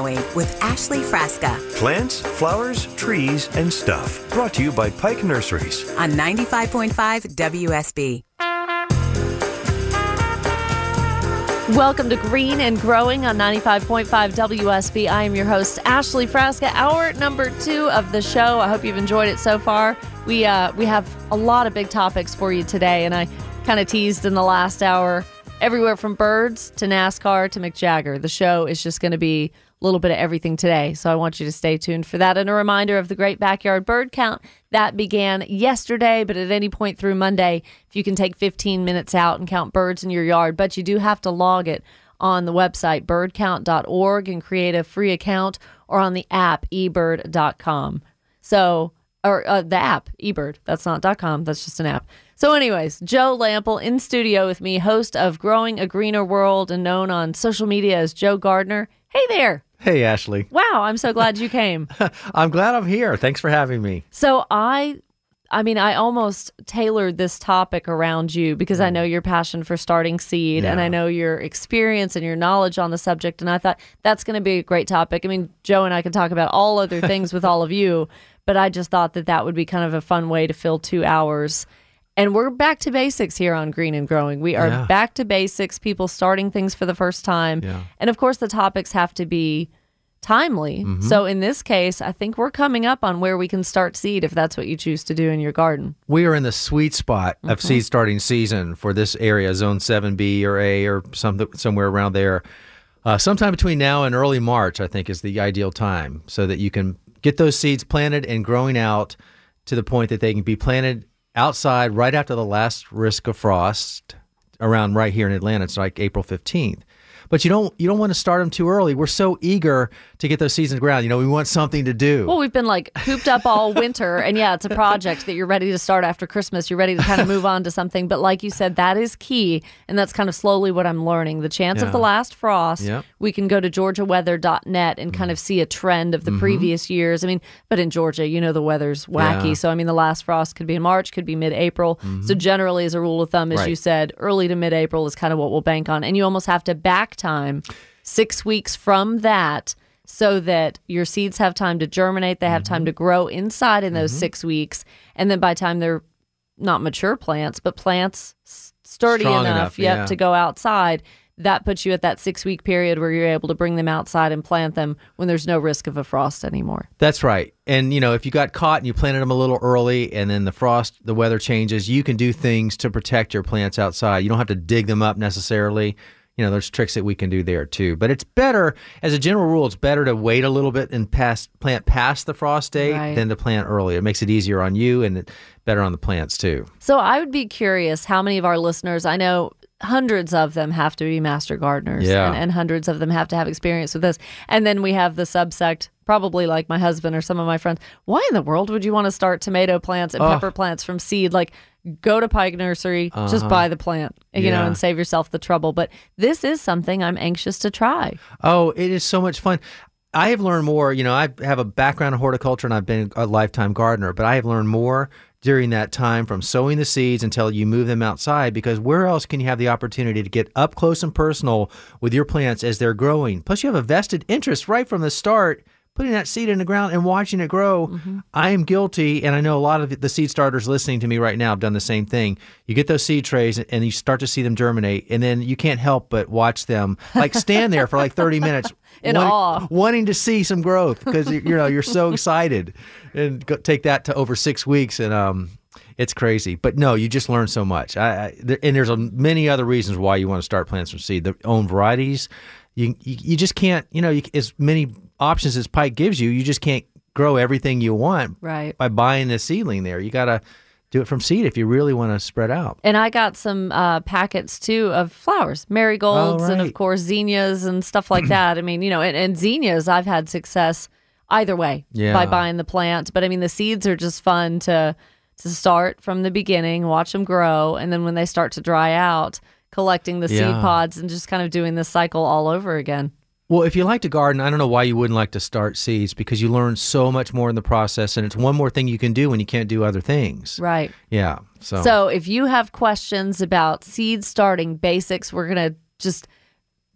It's Green and Growing with Ashley Frasca Plants, flowers, trees, and stuff. Brought to you by Pike Nurseries. on 95.5 WSB. Welcome to Green and Growing on 95.5 WSB. I am your host, Ashley Frasca. Hour number two of the show. I hope you've enjoyed it so far. We uh, we have a lot of big topics for you today, and I kind of teased in the last hour everywhere from birds to NASCAR to Mick Jagger. The show is just going to be a little bit of everything today. So I want you to stay tuned for that. And a reminder of the Great Backyard Bird Count that began yesterday, but at any point through Monday, if you can take 15 minutes out and count birds in your yard, but you do have to log it on the website birdcount.org and create a free account or on the app ebird.com. So, or uh, the app eBird. That's not .com. That's just an app. So, anyways, Joe Lamp'l in studio with me, host of Growing a Greener World and known on social media as Joe Gardner. Hey there. Hey, Ashley. Wow, I'm so glad you came. I'm glad I'm here. Thanks for having me. So I I mean, I almost tailored this topic around you because I mm. know your passion for starting seed and I know your experience and your knowledge on the subject. And I thought that's going to be a great topic. I mean, Joe and I can talk about all other things with all of you, but I just thought that that would be kind of a fun way to fill two hours. And we're back to basics here on Green and Growing. We are Yeah. back to basics, people starting things for the first time. Yeah. And of course, the topics have to be timely. Mm-hmm. So in this case, I think we're coming up on where we can start seed if that's what you choose to do in your garden. We are in the sweet spot Mm-hmm. of seed starting season for this area, Zone 7B or A or something somewhere around there. Uh, sometime between now and early March, I think, is the ideal time so that you can get those seeds planted and growing out to the point that they can be planted outside right after the last risk of frost around right here in Atlanta. It's like April 15th. But you don't you don't want to start them too early. We're so eager to get those seasons ground. You know, we want something to do. Well, we've been like hooped up all winter, and yeah, it's a project that you're ready to start after Christmas. You're ready to kind of move on to something. But like you said, that is key. And that's kind of slowly what I'm learning. The chance of the last frost, Yep. we can go to georgiaweather.net and kind of mm-hmm. see a trend of the mm-hmm. previous years. I mean, but in Georgia, you know, the weather's wacky. Yeah. So, I mean, the last frost could be in March, could be mid April. So, mm-hmm. generally, as a rule of thumb, as you said, early to mid April is kind of what we'll bank on. And you almost have to back time six weeks from that so that your seeds have time to germinate, they have Mm-hmm. time to grow inside in those six weeks. And then by the time they're not mature plants, but plants sturdy Strong enough, enough, yep, yeah. to go outside, that puts you at that six week period where you're able to bring them outside and plant them when there's no risk of a frost anymore. That's right. And you know, if you got caught and you planted them a little early and then the frost, the weather changes, you can do things to protect your plants outside. You don't have to dig them up necessarily. You know, there's tricks that we can do there too. But it's better, as a general rule, it's better to wait a little bit and past plant past the frost date Right. than to plant early. It makes it easier on you and better on the plants too. So I would be curious how many of our listeners, I know hundreds of them have to be master gardeners Yeah. and, and hundreds of them have to have experience with this. And then we have the subsect, probably like my husband or some of my friends. Why in the world would you want to start tomato plants and Oh. pepper plants from seed? Like go to Pike Nursery, just buy the plant, you know, Uh-huh. And save yourself the trouble. But this is something I'm anxious to try. Oh, it is so much fun. I have learned more. You know, I have a background in horticulture and I've been a lifetime gardener, but I have learned more during that time from sowing the seeds until you move them outside because where else can you have the opportunity to get up close and personal with your plants as they're growing? Plus, you have a vested interest right from the start. Putting that seed in the ground and watching it grow, I am guilty, and I know a lot of the seed starters listening to me right now have done the same thing. You get those seed trays and you start to see them germinate, and then you can't help but watch them, like stand there for like thirty minutes In wanting, awe. wanting to see some growth because you know you're so excited, and go, take that to over six weeks, and um, it's crazy. But no, you just learn so much. I, I there, and there's a, many other reasons why you want to start plants from seed. The own varieties, you you, you just can't. You know, you, as many options as Pike gives you, you just can't grow everything you want Right. by buying a seedling. There, you gotta do it from seed if you really want to spread out. And I got some uh, packets too of flowers, marigolds, and of course zinnias and stuff like that. I mean, you know, and, and zinnias, I've had success either way Yeah. by buying the plant. But I mean, the seeds are just fun to to start from the beginning, watch them grow, and then when they start to dry out, collecting the seed pods and just kind of doing this cycle all over again. Well, if you like to garden, I don't know why you wouldn't like to start seeds because you learn so much more in the process, and it's one more thing you can do when you can't do other things. Right. Yeah. So, So if you have questions about seed starting basics, we're going to just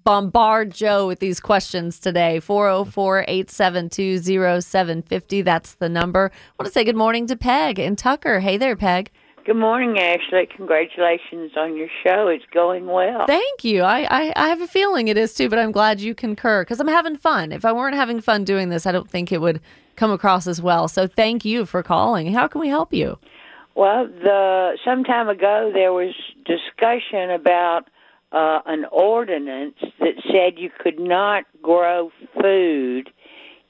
bombard Joe with these questions today. 404 872 0750. That's the number. I want to say good morning to Peg and Tucker. Hey there, Peg. Good morning, Ashley. Congratulations on your show. It's going well. Thank you. I, I, I have a feeling it is too, but I'm glad you concur because I'm having fun. If I weren't having fun doing this, I don't think it would come across as well. So thank you for calling. How can we help you? Well, the some time ago there was discussion about uh, an ordinance that said you could not grow food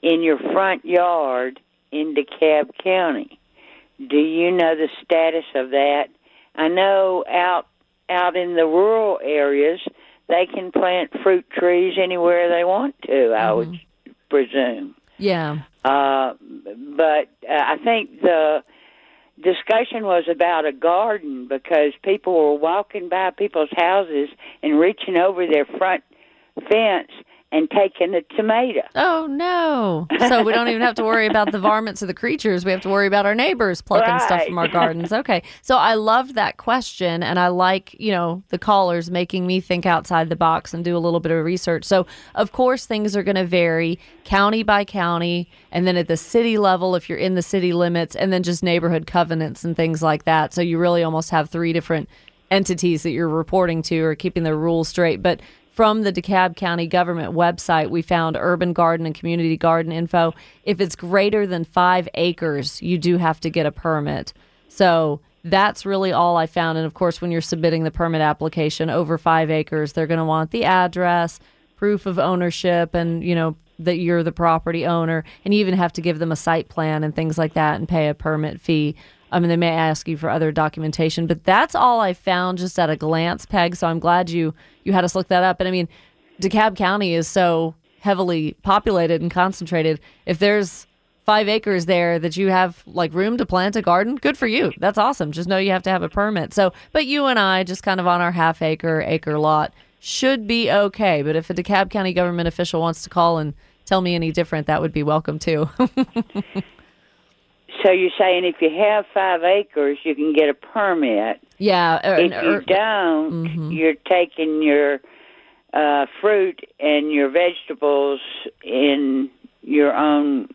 in your front yard in DeKalb County. Do you know the status of that? I know out out in the rural areas they can plant fruit trees anywhere they want to. I would presume. Yeah. Uh, but uh, I think the discussion was about a garden because people were walking by people's houses and reaching over their front fence and taking a tomato. Oh no! So we don't even have to worry about the varmints or the creatures. We have to worry about our neighbors plucking stuff from our gardens. Okay, so I loved that question, and I like you know the callers making me think outside the box and do a little bit of research. So of course things are going to vary county by county, and then at the city level if you're in the city limits, and then just neighborhood covenants and things like that. So you really almost have three different entities that you're reporting to or keeping their rules straight. But from the DeKalb County government website, we found urban garden and community garden info. If it's greater than five acres, you do have to get a permit. So that's really all I found. And of course, when you're submitting the permit application over five acres, they're going to want the address, proof of ownership, and you know that you're the property owner, and you even have to give them a site plan and things like that, and pay a permit fee. I mean, they may ask you for other documentation, but that's all I found just at a glance, Peg. So I'm glad you you had us look that up. And I mean, DeKalb County is so heavily populated and concentrated. If there's five acres there that you have like room to plant a garden, good for you. That's awesome. Just know you have to have a permit. So, but you and I, just kind of on our half acre acre lot, should be okay. But if a DeKalb County government official wants to call and tell me any different, that would be welcome too. So you're saying if you have five acres, you can get a permit. yeah. or- If or- you don't, Mm-hmm. you're taking your uh, fruit and your vegetables in your own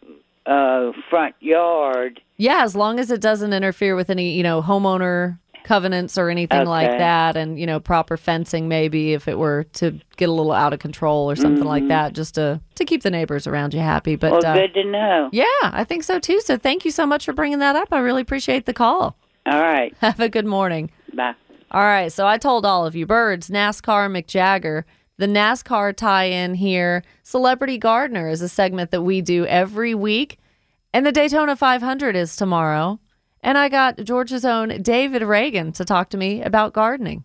uh, front yard. Yeah, as long as it doesn't interfere with any, you know, homeowner covenants or anything like that and, you know, proper fencing maybe if it were to get a little out of control or something like that just to to keep the neighbors around you happy. But Mm-hmm. Well, uh, good to know. yeah, I think so too. So thank you so much for bringing that up. I really appreciate the call. All right. Have a good morning. Bye. All right, so I told all of you birds, NASCAR, Mick Jagger. The NASCAR tie in here, Celebrity Gardener is a segment that we do every week. And the Daytona 500 is tomorrow. And I got Georgia's own David Ragan to talk to me about gardening.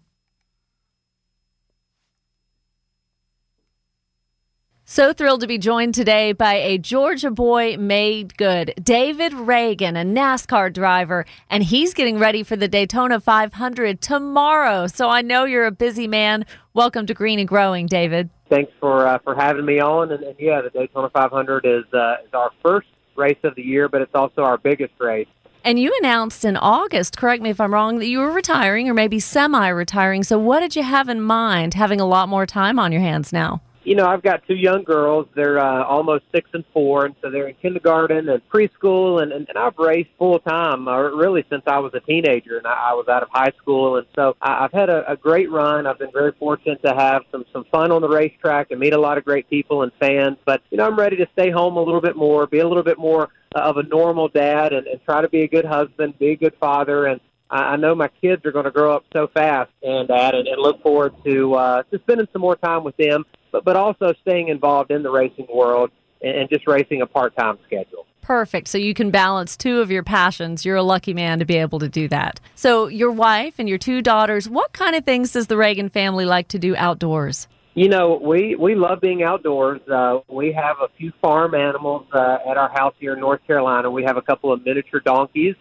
So thrilled to be joined today by a Georgia boy made good, David Ragan, a NASCAR driver, and he's getting ready for the Daytona 500 tomorrow. So I know you're a busy man. Welcome to Green and Growing, David. thanks for uh, for having me on. And, and yeah, the Daytona 500 is uh, is our first race of the year, but it's also our biggest race. And you announced in August, correct me if I'm wrong, that you were retiring or maybe semi retiring. So what did you have in mind having a lot more time on your hands now? You know, I've got two young girls. They're uh, almost six and four, and so they're in kindergarten and preschool. And, and, and I've raced full time, uh, really since I was a teenager, and I, I was out of high school. And so I, I've had a, a great run. I've been very fortunate to have some some fun on the racetrack and meet a lot of great people and fans. But you know, I'm ready to stay home a little bit more, be a little bit more uh, of a normal dad, and, and try to be a good husband, be a good father, and I know my kids are going to grow up so fast, and Dad, and, and look forward to uh, to spending some more time with them, but but also staying involved in the racing world and, and just racing a part time schedule. Perfect. So you can balance two of your passions. You're a lucky man to be able to do that. So, your wife and your two daughters, what kind of things does the Ragan family like to do outdoors? You know, we we love being outdoors. Uh, we have a few farm animals uh, at our house here in North Carolina. We have a couple of miniature donkeys,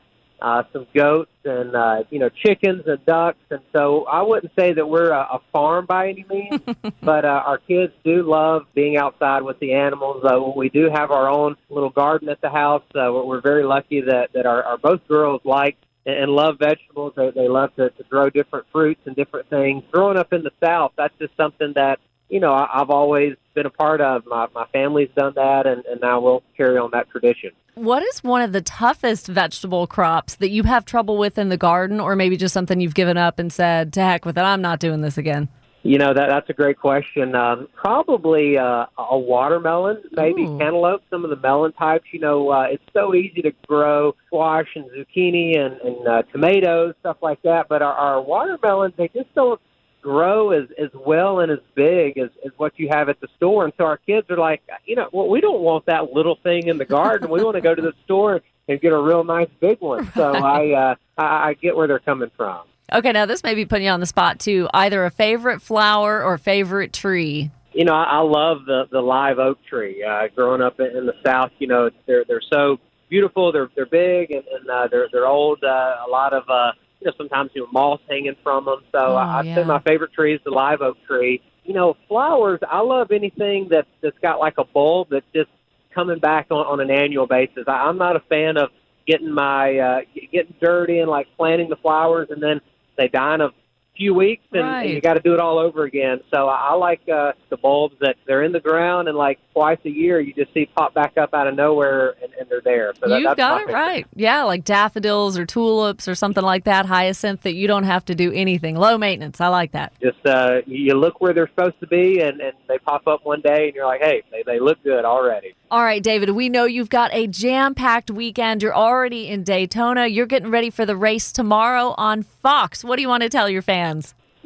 uh, some goats, and uh, you know chickens and ducks. And so I wouldn't say that we're a, a farm by any means, but uh, our kids do love being outside with the animals. Uh, we do have our own little garden at the house. Uh, we're very lucky that that our, our both girls like and and love vegetables. They, they love to, to grow different fruits and different things. Growing up in the South, that's just something that you know I, I've always been a part of. My my family's done that, and, and now we'll carry on that tradition. What is one of the toughest vegetable crops that you have trouble with in the garden, or maybe just something you've given up and said, to heck with it, I'm not doing this again? You know that that's a great question. Um, probably uh, a watermelon, maybe Ooh. cantaloupe. Some of the melon types. You know, uh, it's so easy to grow squash and zucchini and, and uh, tomatoes, stuff like that. But our, our watermelons, they just don't grow as as well and as big as, as what you have at the store. And so our kids are like, you know, well, we don't want that little thing in the garden. we want to go to the store and get a real nice big one. So I uh, I, I get where they're coming from. Okay, now this may be putting you on the spot too. Either a favorite flower or favorite tree. you know, I, I love the the live oak tree. Uh, growing up in, in the South, you know, they're they're so beautiful. They're they're big and, and uh, they're they're old. Uh, a lot of uh, you know, sometimes you know moss hanging from them. So Oh, I'd yeah. say my favorite tree is the live oak tree. You know, flowers. I love anything that that's got like a bulb that's just coming back on, on an annual basis. I, I'm not a fan of getting my uh, getting dirty and like planting the flowers and then they die a few weeks and, Right. and you got to do it all over again. So I, I like uh, the bulbs that they're in the ground and like twice a year you just see pop back up out of nowhere and, and they're there. So that, You've got it right. Yeah, like daffodils or tulips or something like that, hyacinth that you don't have to do anything. Low maintenance. I like that. Just uh, you look where they're supposed to be and, and they pop up one day and you're like, hey, they, they look good already. All right, David, we know you've got a jam packed weekend. You're already in Daytona. You're getting ready for the race tomorrow on Fox. What do you want to tell your fans?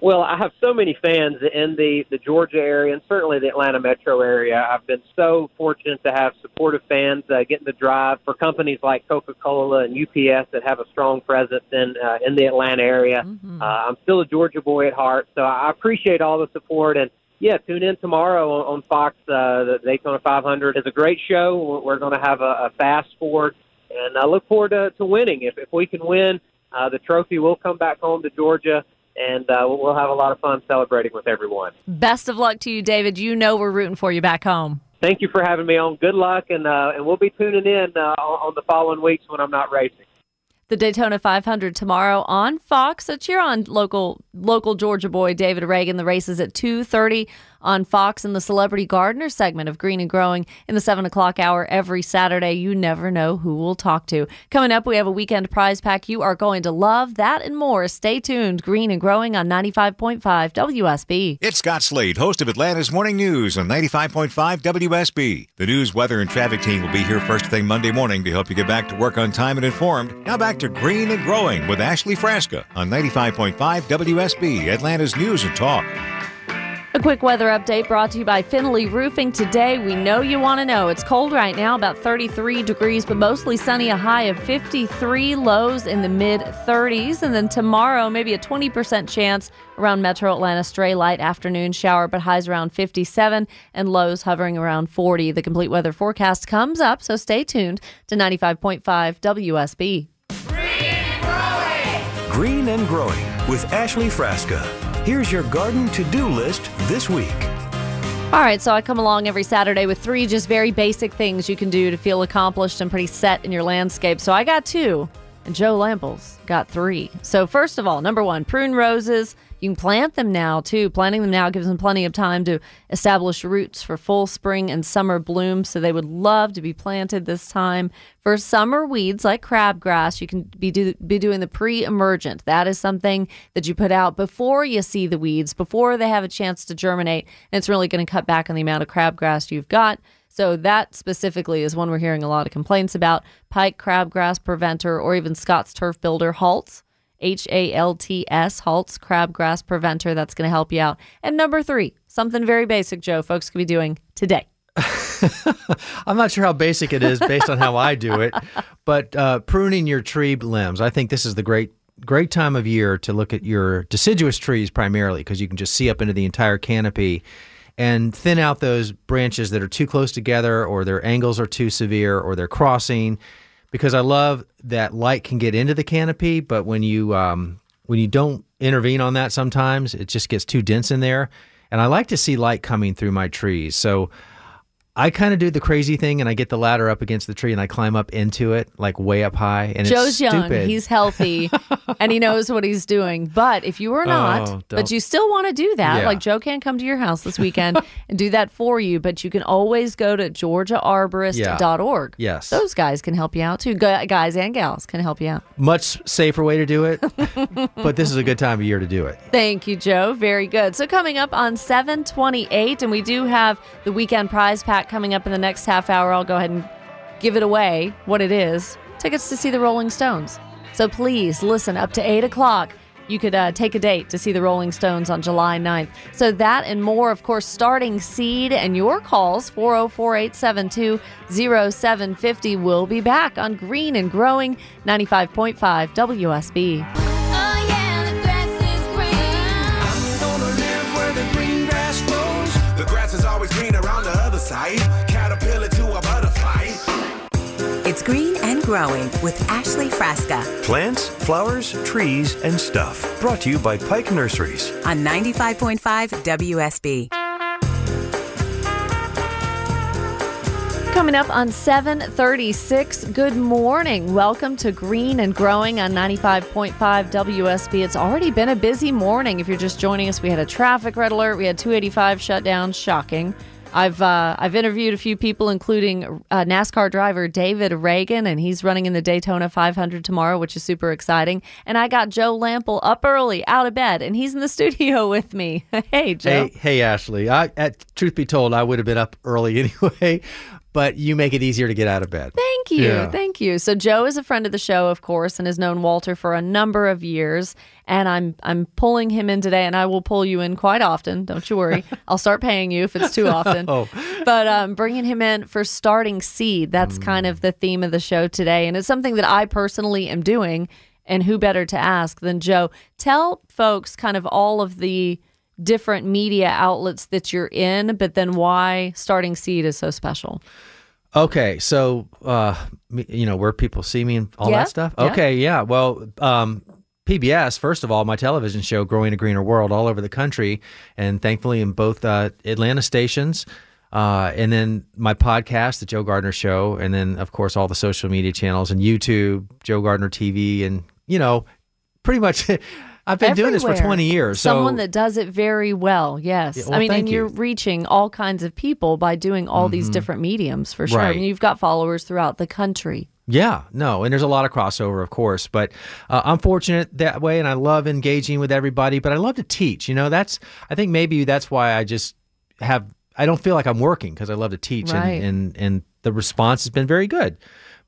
Well, I have so many fans in the, the Georgia area and certainly the Atlanta metro area. I've been so fortunate to have supportive fans uh, getting to drive for companies like Coca Cola and UPS that have a strong presence in uh, in the Atlanta area. Uh, I'm still a Georgia boy at heart, so I appreciate all the support. And yeah, tune in tomorrow on, on Fox. Uh, the Daytona 500 is a great show. We're, we're going to have a, a fast forward, and I look forward to, to winning. If, if we can win, uh, the trophy will come back home to Georgia and uh, we'll have a lot of fun celebrating with everyone. Best of luck to you, David. You know we're rooting for you back home. Thank you for having me on. Good luck, and uh, and we'll be tuning in uh, on the following weeks when I'm not racing. The Daytona 500 tomorrow on Fox. So cheer on local local Georgia boy David Ragan. The race is at 2:30 on Fox in the Celebrity Gardener segment of Green and Growing in the seven o'clock hour every Saturday. You never know who we'll talk to. Coming up, we have a weekend prize pack you are going to love. That and more. Stay tuned. Green and Growing on 95.5 WSB. It's Scott Slade, host of Atlanta's Morning News on 95.5 WSB. The news, weather, and traffic team will be here first thing Monday morning to help you get back to work on time and informed. Now back to Green and Growing with Ashley Frasca on 95.5 WSB, Atlanta's News and Talk. A quick weather update brought to you by Finley Roofing. Today, we know you want to know. It's cold right now, about 33 degrees, but mostly sunny, a high of 53, lows in the mid 30s. And then tomorrow, maybe a 20% chance around metro Atlanta, stray light afternoon shower, but highs around 57 and lows hovering around 40. The complete weather forecast comes up, so stay tuned to 95.5 WSB. Green and Growing Green and growing with Ashley Frasca. Here's your garden to do list this week. All right, so I come along every Saturday with three just very basic things you can do to feel accomplished and pretty set in your landscape. So I got two, and Joe Lamp'l's got three. So, first of all, number one, prune roses. You can plant them now, too. Planting them now gives them plenty of time to establish roots for full spring and summer bloom. So, they would love to be planted this time. For summer weeds like crabgrass, you can be, do, be doing the pre emergent. That is something that you put out before you see the weeds, before they have a chance to germinate. And it's really going to cut back on the amount of crabgrass you've got. So that specifically is one we're hearing a lot of complaints about. Pike crabgrass preventer or even Scott's turf builder halts. H A L T S, Halts Crabgrass Preventer. That's going to help you out. And number three, something very basic, Joe, folks could be doing today. I'm not sure how basic it is based on how I do it, but uh, pruning your tree limbs. I think this is the great great time of year to look at your deciduous trees primarily because you can just see up into the entire canopy and thin out those branches that are too close together or their angles are too severe or they're crossing because I love that light can get into the canopy, but when you um, when you don't intervene on that sometimes it just gets too dense in there and I like to see light coming through my trees. So I kind of do the crazy thing and I get the ladder up against the tree and I climb up into it like way up high and Joe's it's young, stupid. he's healthy, and he knows what he's doing. But if you are oh, not, Oh, but you still want to do that, Yeah. like Joe can't come to your house this weekend and do that for you, but you can always go to georgiaarborist.org. Yes. Those guys can help you out too. Guys and gals can help you out. Much safer way to do it, but this is a good time of year to do it. Thank you, Joe. Very good. So coming up on 728, and we do have the weekend prize pack coming up in the next half hour. I'll go ahead and give it away, what it is. Tickets to see the Rolling Stones. So please listen up to 8 o'clock. You could uh, take a date to see the Rolling Stones on July 9th. So that and more, of course, starting seed and your calls, 404 872 0750, will be back on Green and Growing 95.5 WSB. Growing with Ashley Frasca Plants, flowers, trees, and stuff. Brought to you by Pike Nurseries. on 95.5 WSB. Coming up on 736. Good morning. Welcome to Green and Growing on 95.5 WSB. It's already been a busy morning. If you're just joining us, we had a traffic red alert. We had 285 shut down. Shocking. I've uh, I've interviewed a few people, including uh, NASCAR driver David Ragan, and he's running in the Daytona 500 tomorrow, which is super exciting. And I got Joe Lamp'l up early, out of bed, and he's in the studio with me. hey, Joe. Hey, hey, Ashley. I, at, truth be told, I would have been up early anyway, but you make it easier to get out of bed. Thank you. Yeah. Thank you. So Joe is a friend of the show, of course, and has known Walter for a number of years. And I'm I'm pulling him in today, and I will pull you in quite often. Don't you worry. I'll start paying you if it's too often. Oh. But um, bringing him in for starting seed. That's kind of the theme of the show today, and it's something that I personally am doing. And who better to ask than Joe? Tell folks kind of all of the different media outlets that you're in, but then why starting seed is so special. Okay, so uh, you know where people see me and all Yeah, that stuff. yeah. Okay, yeah. Well, um, PBS, first of all, my television show, Growing a Greener World, all over the country, and thankfully in both uh, Atlanta stations. Uh, and then my podcast, The Joe Gardner Show, and then of course all the social media channels and YouTube, Joe Gardner TV, and you know, pretty much. I've been doing this for 20 years. So Someone that does it very well. Yes. Yeah, well, I mean, and you. you're reaching all kinds of people by doing all these different mediums for sure. I mean, you've got followers throughout the country. Yeah, no, and there's a lot of crossover, of course, but uh, I'm fortunate that way, and I love engaging with everybody. But I love to teach. You know, that's I think maybe that's why I just have I don't feel like I'm working because I love to teach, Right. and, and and the response has been very good.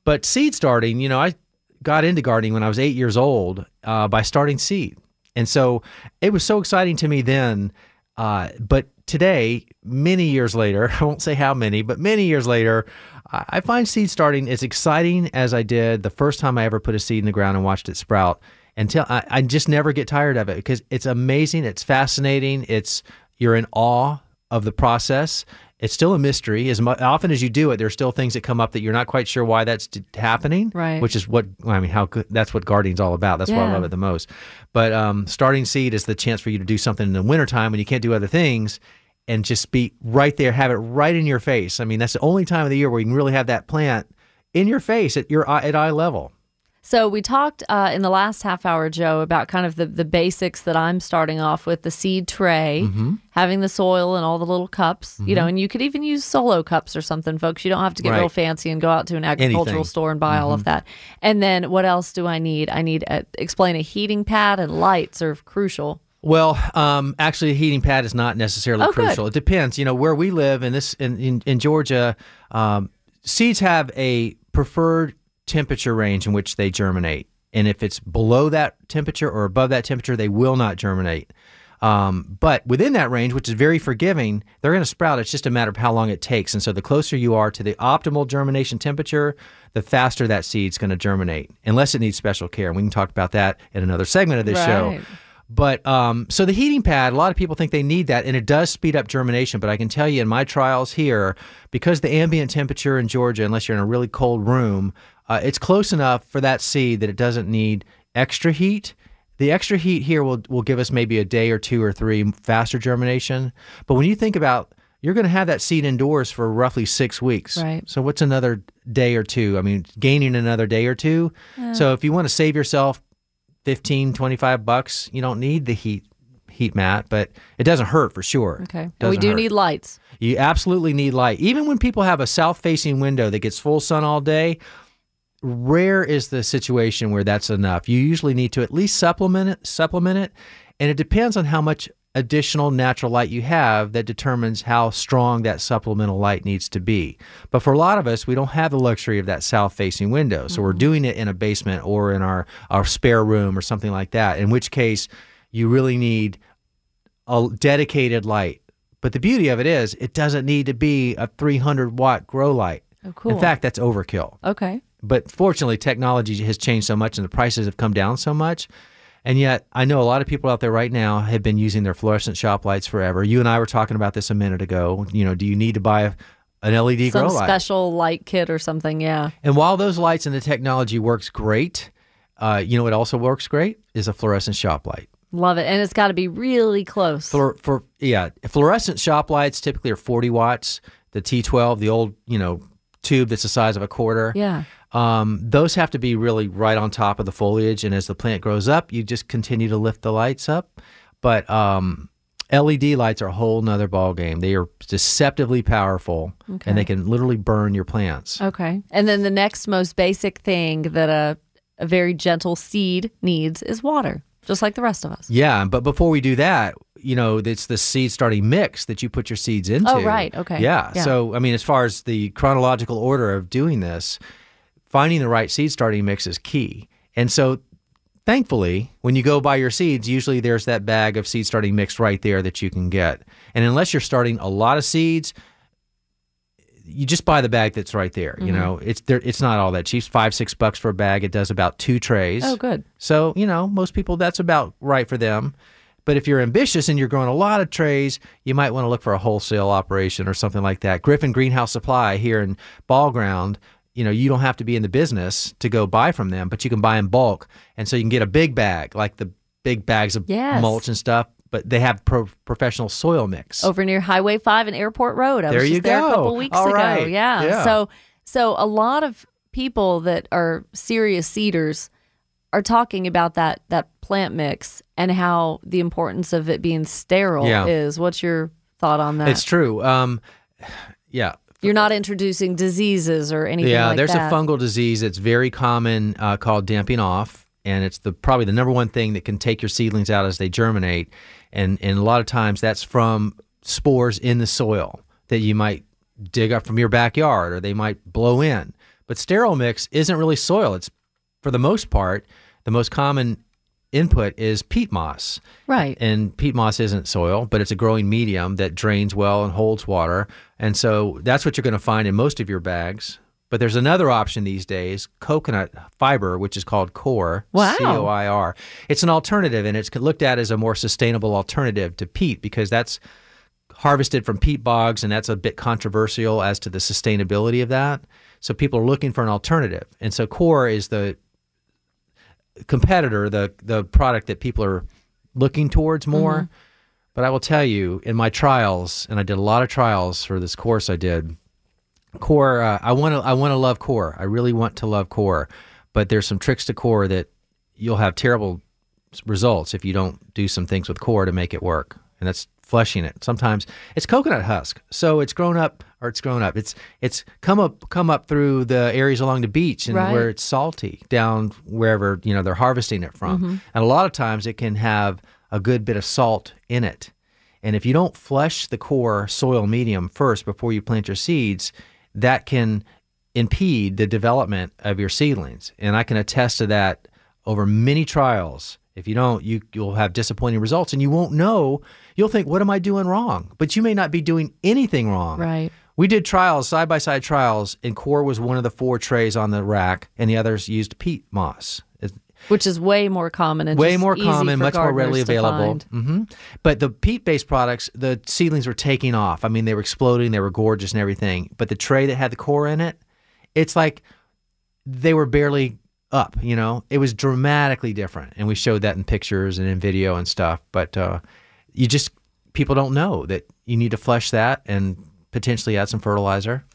But seed starting, you know, I got into gardening when I was eight years old uh, by starting seed, and so it was so exciting to me then. Uh, but today, many years later, I won't say how many, but many years later, I find seed starting as exciting as I did the first time I ever put a seed in the ground and watched it sprout. Until I, I just never get tired of it because it's amazing, it's fascinating, it's you're in awe of the process. It's still a mystery. As mu- often as you do it, there's still things that come up that you're not quite sure why that's d- happening. Right. Which is what I mean. How good, that's what gardening's all about. That's why I Yeah. love it the most. But um, starting seed is the chance for you to do something in the wintertime when you can't do other things, and just be right there, have it right in your face. I mean, that's the only time of the year where you can really have that plant in your face at your eye, at eye level. So we talked uh, in the last half hour, Joe, about kind of the, the basics that I'm starting off with the seed tray, Mm-hmm. having the soil and all the little cups, you know, and you could even use solo cups or something, folks. You don't have to get real fancy and go out to an agricultural Anything. Mm-hmm. store and buy all of that. And then what else do I need? I need a, explain a heating pad and lights are crucial. Well, um, actually, a heating pad is not necessarily Oh, good. crucial. It depends. You know, where we live in this in in, in Georgia, um, seeds have a preferred temperature range in which they germinate, and if it's below that temperature or above that temperature, they will not germinate. Um, but within that range, which is very forgiving, they're going to sprout. It's just a matter of how long it takes. And so, the closer you are to the optimal germination temperature, the faster that seed's going to germinate, unless it needs special care. And we can talk about that in another segment of this show. But um, so the heating pad, a lot of people think they need that, and it does speed up germination. But I can tell you in my trials here, because the ambient temperature in Georgia, unless you're in a really cold room, uh, it's close enough for that seed that it doesn't need extra heat. The extra heat here will will give us maybe a day or two or three faster germination. But when you think about you're going to have that seed indoors for roughly six weeks. Right. So what's another day or two? I mean, gaining another day or two. So if you want to save yourself 15, 25 bucks, you don't need the heat heat mat, but it doesn't hurt for sure. Okay. We do hurt. need lights. You absolutely need light. Even when people have a south facing window that gets full sun all day, rare is the situation where that's enough. You usually need to at least supplement it, supplement it, and it depends on how much additional natural light you have that determines how strong that supplemental light needs to be. But for a lot of us, we don't have the luxury of that south facing window. So we're mm-hmm. doing it in a basement or in our our spare room or something like that. In which case, you really need a dedicated light. But the beauty of it is, it doesn't need to be a 300 watt grow light. Oh, cool. In fact, that's overkill. Okay. But fortunately, technology has changed so much and the prices have come down so much. And yet, I know a lot of people out there right now have been using their fluorescent shop lights forever. You and I were talking about this a minute ago. You know, do you need to buy a, an LED Some grow light? special light kit or something. Yeah. And while those lights and the technology works great, uh, you know what also works great is a fluorescent shop light. Love it. And it's got to be really close. For for yeah, fluorescent shop lights typically are 40 watts. The T12, the old you know tube that's the size of a quarter. yeah. Um, those have to be really right on top of the foliage, and as the plant grows up, you just continue to lift the lights up. But um, LED lights are a whole nother ball game. They are deceptively powerful, and they can literally burn your plants. Okay. And then the next most basic thing that a, a very gentle seed needs is water, just like the rest of us. Yeah, but before we do that, you know, it's the seed starting mix that you put your seeds into. Oh, right. Okay. Yeah. Yeah. So, I mean, as far as the chronological order of doing this, finding the right seed starting mix is key. And so, thankfully, when you go buy your seeds, usually there's that bag of seed starting mix right there that you can get. And unless you're starting a lot of seeds, you just buy the bag that's right there. Mm-hmm. You know, it's there. It's not all that cheap. Five, six bucks for a bag. It does about two trays. Oh, good. So, you know, most people, that's about right for them. But if you're ambitious and you're growing a lot of trays, you might want to look for a wholesale operation or something like that. Griffin Greenhouse Supply here in Ball Ground, you know, you don't have to be in the business to go buy from them, but you can buy in bulk. And so you can get a big bag, like the big bags of Yes. mulch and stuff, but they have pro- professional soil mix. Over near Highway 5 and Airport Road. I There was you just there a go. couple weeks All ago. right. Yeah. Yeah. So so a lot of people that are serious seeders are talking about that that plant mix and how the importance of it being sterile Yeah. is. What's your thought on that? It's true. Um, yeah. You're not introducing diseases or anything Yeah, like there's that. a fungal disease that's very common uh, called damping off, and it's the probably the number one thing that can take your seedlings out as they germinate, and and a lot of times that's from spores in the soil that you might dig up from your backyard or they might blow in. But sterile mix isn't really soil. It's for the most part the most common input is peat moss. Right. And peat moss isn't soil, but it's a growing medium that drains well and holds water. And so that's what you're going to find in most of your bags. But there's another option these days, coconut fiber, which is called coir, Wow. C O I R. It's an alternative and it's looked at as a more sustainable alternative to peat because that's harvested from peat bogs and that's a bit controversial as to the sustainability of that. So people are looking for an alternative. And so coir is the competitor, the the product that people are looking towards more. Mm-hmm. But I will tell you, in my trials, and I did a lot of trials for this course I did. Coir, uh, I want to, I want to love coir. I really want to love coir, but there's some tricks to coir that you'll have terrible results if you don't do some things with coir to make it work. And that's fleshing it. Sometimes it's coconut husk, so it's grown up, or it's grown up. It's it's come up come up through the areas along the beach and Right. where it's salty down wherever you know they're harvesting it from. And a lot of times it can have a good bit of salt in it. And if you don't flush the coir soil medium first before you plant your seeds, that can impede the development of your seedlings. And I can attest to that over many trials. If you don't, you you'll have disappointing results and you won't know. You'll think, "What am I doing wrong?" But you may not be doing anything wrong. Right. We did trials, side by side trials, and coir was one of the four trays on the rack, and the others used peat moss. Which is way more common and way just more common, much more readily available. find. hmm But the peat-based products, the seedlings were taking off. I mean, they were exploding. They were gorgeous and everything. But the tray that had the coir in it, it's like they were barely up. You know, it was dramatically different, and we showed that in pictures and in video and stuff. But uh, you just people don't know that you need to flush that and potentially add some fertilizer.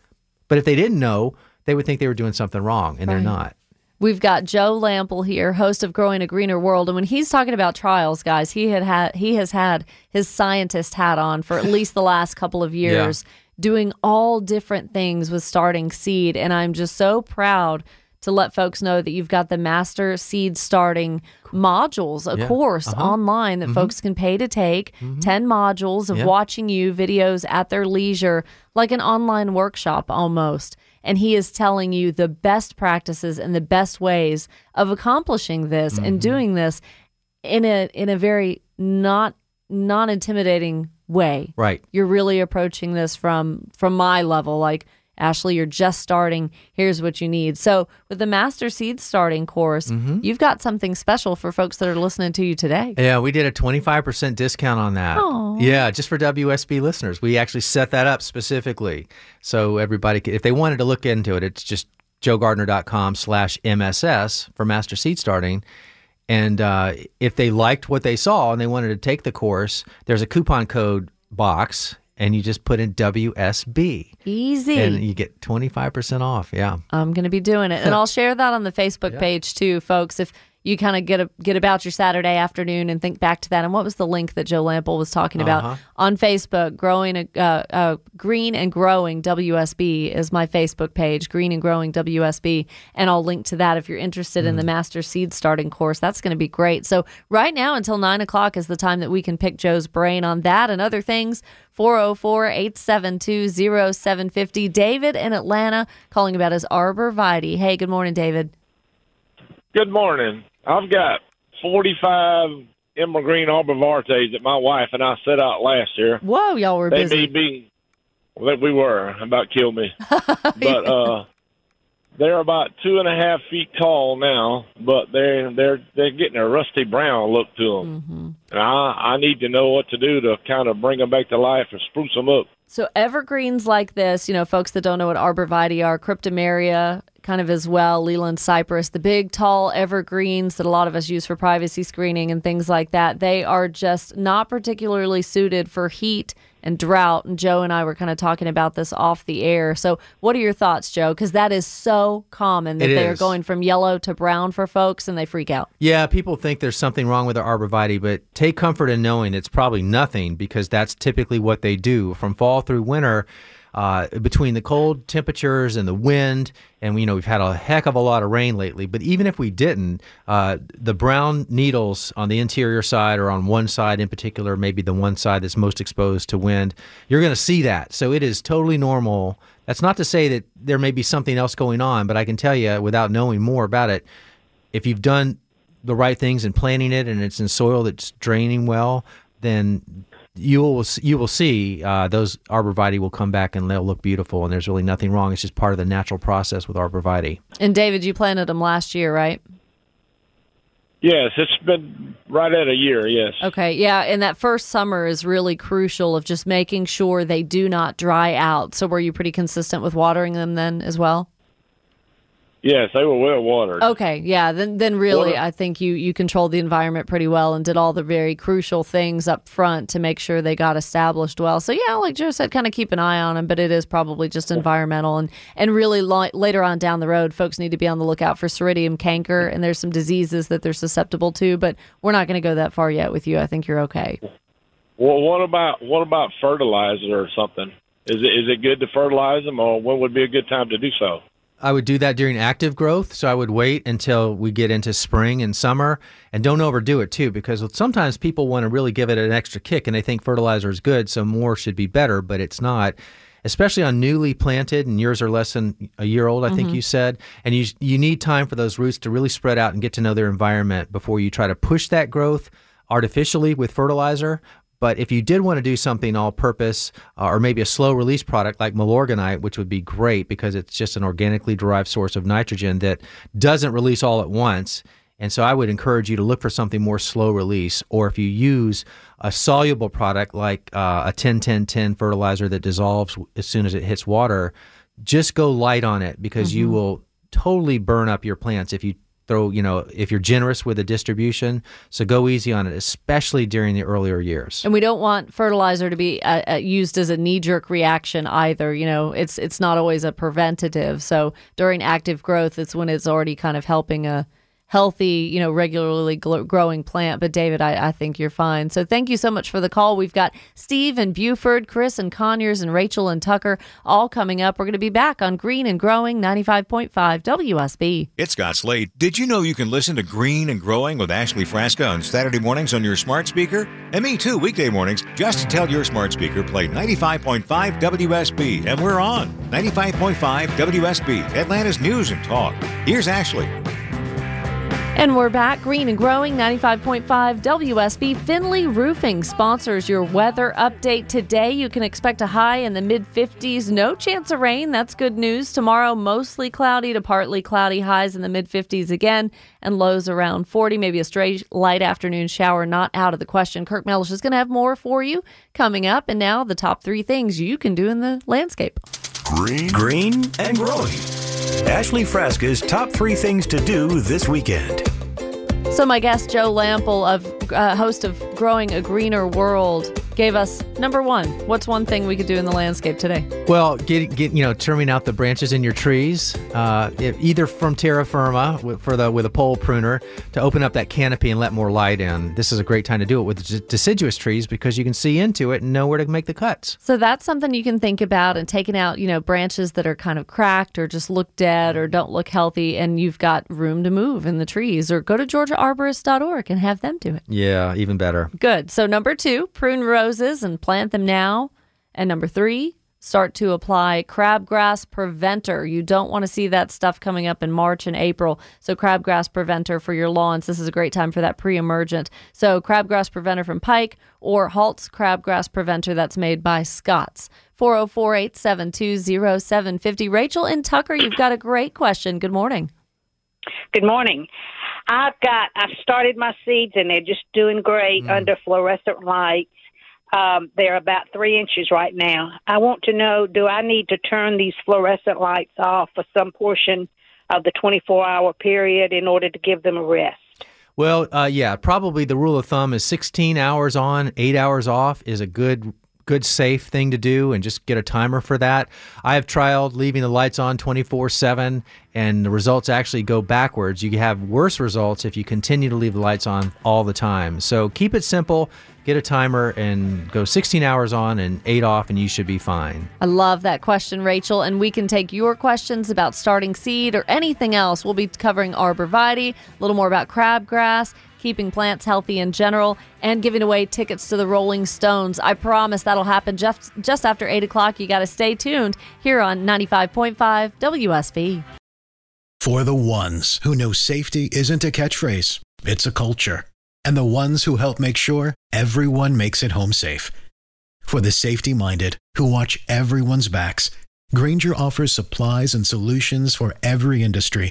But if they didn't know, they would think they were doing something wrong, and they're not. We've got Joe Lamp'l here, host of Growing a Greener World, and when he's talking about trials, guys, he had had he has had his scientist hat on for at least the last couple of years, doing all different things with starting seed, and I'm just so proud to let folks know that you've got the master seed starting modules, a Yeah. course Uh-huh. online that folks can pay to take, 10 modules of Yeah. watching you videos at their leisure, like an online workshop almost. And he is telling you the best practices and the best ways of accomplishing this and mm-hmm. doing this in a in a very not non intimidating way. Right. You're really approaching this from from my level like Ashley, you're just starting. Here's what you need. So, with the Master Seed Starting course, you've got something special for folks that are listening to you today. Yeah, we did a 25% discount on that. Aw. Yeah, just for WSB listeners. We actually set that up specifically. So everybody, could, if they wanted to look into it, it's just joegardner.com slash MSS for Master Seed Starting. And uh, if they liked what they saw and they wanted to take the course, there's a coupon code box and you just put in WSB Easy. and you get 25% off. Yeah. I'm going to be doing it, and I'll share that on the Facebook page too, folks. If you kind of get a, get about your Saturday afternoon and think back to that, and what was the link that Joe Lamp'l was talking about Uh-huh. on Facebook? Growing a uh, uh, green and growing WSB is my Facebook page, Green and Growing WSB, and I'll link to that if you're interested in the Mm. Master Seed Starting course. That's going to be great. So right now until nine o'clock is the time that we can pick Joe's brain on that and other things. 404-872-0750. David in Atlanta calling about his arbor vitae. Hey, good morning, David. Good morning. I've got 45 emerald green arborvitaes that my wife and I set out last year. Whoa, y'all were They busy. be, well, we were about killed me, but uh, they're about two and a half feet tall now. But they're they're they're getting a rusty brown look to them, Mm-hmm. and I I need to know what to do to kind of bring them back to life and spruce them up. So evergreens like this, you know, folks that don't know what arborvitae are, cryptomeria kind of as well, Leyland cypress, the big tall evergreens that a lot of us use for privacy screening and things like that, they are just not particularly suited for heat and drought. And Joe and I were kind of talking about this off the air. So what are your thoughts, Joe? Because that is so common that It they are going from yellow to brown for folks and they freak out. Yeah, people think there's something wrong with their arborvitae, but take comfort in knowing it's probably nothing because that's typically what they do from fall through winter. Uh, between the cold temperatures and the wind, and you know we've had a heck of a lot of rain lately. But even if we didn't, uh, the brown needles on the interior side or on one side in particular, maybe the one side that's most exposed to wind, you're going to see that. So it is totally normal. That's not to say that there may be something else going on, but I can tell you without knowing more about it, if you've done the right things in planting it and it's in soil that's draining well, then you will you will see uh, those arborvitae will come back and they'll look beautiful. And there's really nothing wrong. It's just part of the natural process with arborvitae. And David, you planted them last year, right? Yes, it's been right at a year. Yes. Okay, yeah, and that first summer is really crucial of just making sure they do not dry out. So were you pretty consistent with watering them then as well? Yes, they were well watered. Okay, yeah, then then really Water- I think you you controlled the environment pretty well and did all the very crucial things up front to make sure they got established well. So yeah, like Joe said, kind of keep an eye on them, but it is probably just environmental and and really li- later on down the road, folks need to be on the lookout for seiridium canker and there's some diseases that they're susceptible to, but we're not going to go that far yet with you. I think you're okay. Well, what about what about fertilizer or something? Is it is it good to fertilize them, or when would be a good time to do so? I would do that during active growth. So I would wait until we get into spring and summer and don't overdo it too, because sometimes people want to really give it an extra kick and they think fertilizer is good, so more should be better, but it's not. Especially on newly planted, and yours are less than a year old, I think mm-hmm. you said, and you you need time for those roots to really spread out and get to know their environment before you try to push that growth artificially with fertilizer. But if you did want to do something all purpose uh, or maybe a slow release product like Milorganite, which would be great because it's just an organically derived source of nitrogen that doesn't release all at once. And so I would encourage you to look for something more slow release. Or if you use a soluble product like uh, a 10 10 10 fertilizer that dissolves as soon as it hits water, just go light on it because you will totally burn up your plants if you throw, you know, if you're generous with the distribution. So go easy on it, especially during the earlier years. And we don't want fertilizer to be uh, uh, used as a knee-jerk reaction either. You know, it's it's not always a preventative. So during active growth, it's when it's already kind of helping a healthy, you know, regularly gl- growing plant. But David, I, I think you're fine. So thank you so much for the call. We've got Steve and Buford, Chris and Conyers, and Rachel and Tucker all coming up. We're going to be back on Green and Growing 95.5 WSB. It's Scott Slade. Did you know you can listen to Green and Growing with Ashley Frasca on Saturday mornings on your smart speaker? And me too, weekday mornings. Just tell your smart speaker play 95.5 WSB, and we're on 95.5 WSB, Atlanta's news and talk. Here's Ashley. And we're back. Green and Growing 95.5 WSB. Finley Roofing sponsors your weather update today. You can expect a high in the mid 50s. No chance of rain. That's good news. Tomorrow, mostly cloudy to partly cloudy highs in the mid 50s again, and lows around 40. Maybe a stray light afternoon shower not out of the question. Kirk Mellish is going to have more for you coming up. And now, the top three things you can do in the landscape. Green, green, and growing. Ashley Frasca's top three things to do this weekend. So, my guest Joe Lamp'l, of uh, host of Growing a Greener World, gave us number one. What's one thing we could do in the landscape today? Well, get, get you know, trimming out the branches in your trees, uh, if- either from terra firma with, for the with a pole pruner to open up that canopy and let more light in. This is a great time to do it with deciduous trees because you can see into it and know where to make the cuts. So that's something you can think about and taking out, you know, branches that are kind of cracked or just look dead or don't look healthy and you've got room to move in the trees or go to georgiaarborist.org and have them do it. Yeah, even better. Good. So number 2, prune roses and plant them now. And number 3, start to apply crabgrass preventer. You don't want to see that stuff coming up in March and April. So crabgrass preventer for your lawns. This is a great time for that pre-emergent. So crabgrass preventer from Pike or Halt's crabgrass preventer that's made by Scott's. 404-872-0750. Rachel and Tucker, you've got a great question. Good morning. Good morning. I've got I've started my seeds and they're just doing great under fluorescent lights. Um, they're about three inches right now. I want to know: Do I need to turn these fluorescent lights off for some portion of the 24-hour period in order to give them a rest? Well, uh, yeah, probably the rule of thumb is 16 hours on, eight hours off is a good good safe thing to do and just get a timer for that. I have trialed leaving the lights on 24/7 and the results actually go backwards. You have worse results if you continue to leave the lights on all the time. So keep it simple, get a timer and go 16 hours on and 8 off and you should be fine. I love that question, Rachel. And we can take your questions about starting seed or anything else. We'll be covering arborvitae, a little more about crabgrass, keeping plants healthy in general, and giving away tickets to the Rolling Stones. I promise that'll happen just just after eight o'clock. You got to stay tuned here on 95.5 WSB. For the ones who know safety isn't a catchphrase, it's a culture. And the ones who help make sure everyone makes it home safe. For the safety minded who watch everyone's backs, Grainger offers supplies and solutions for every industry,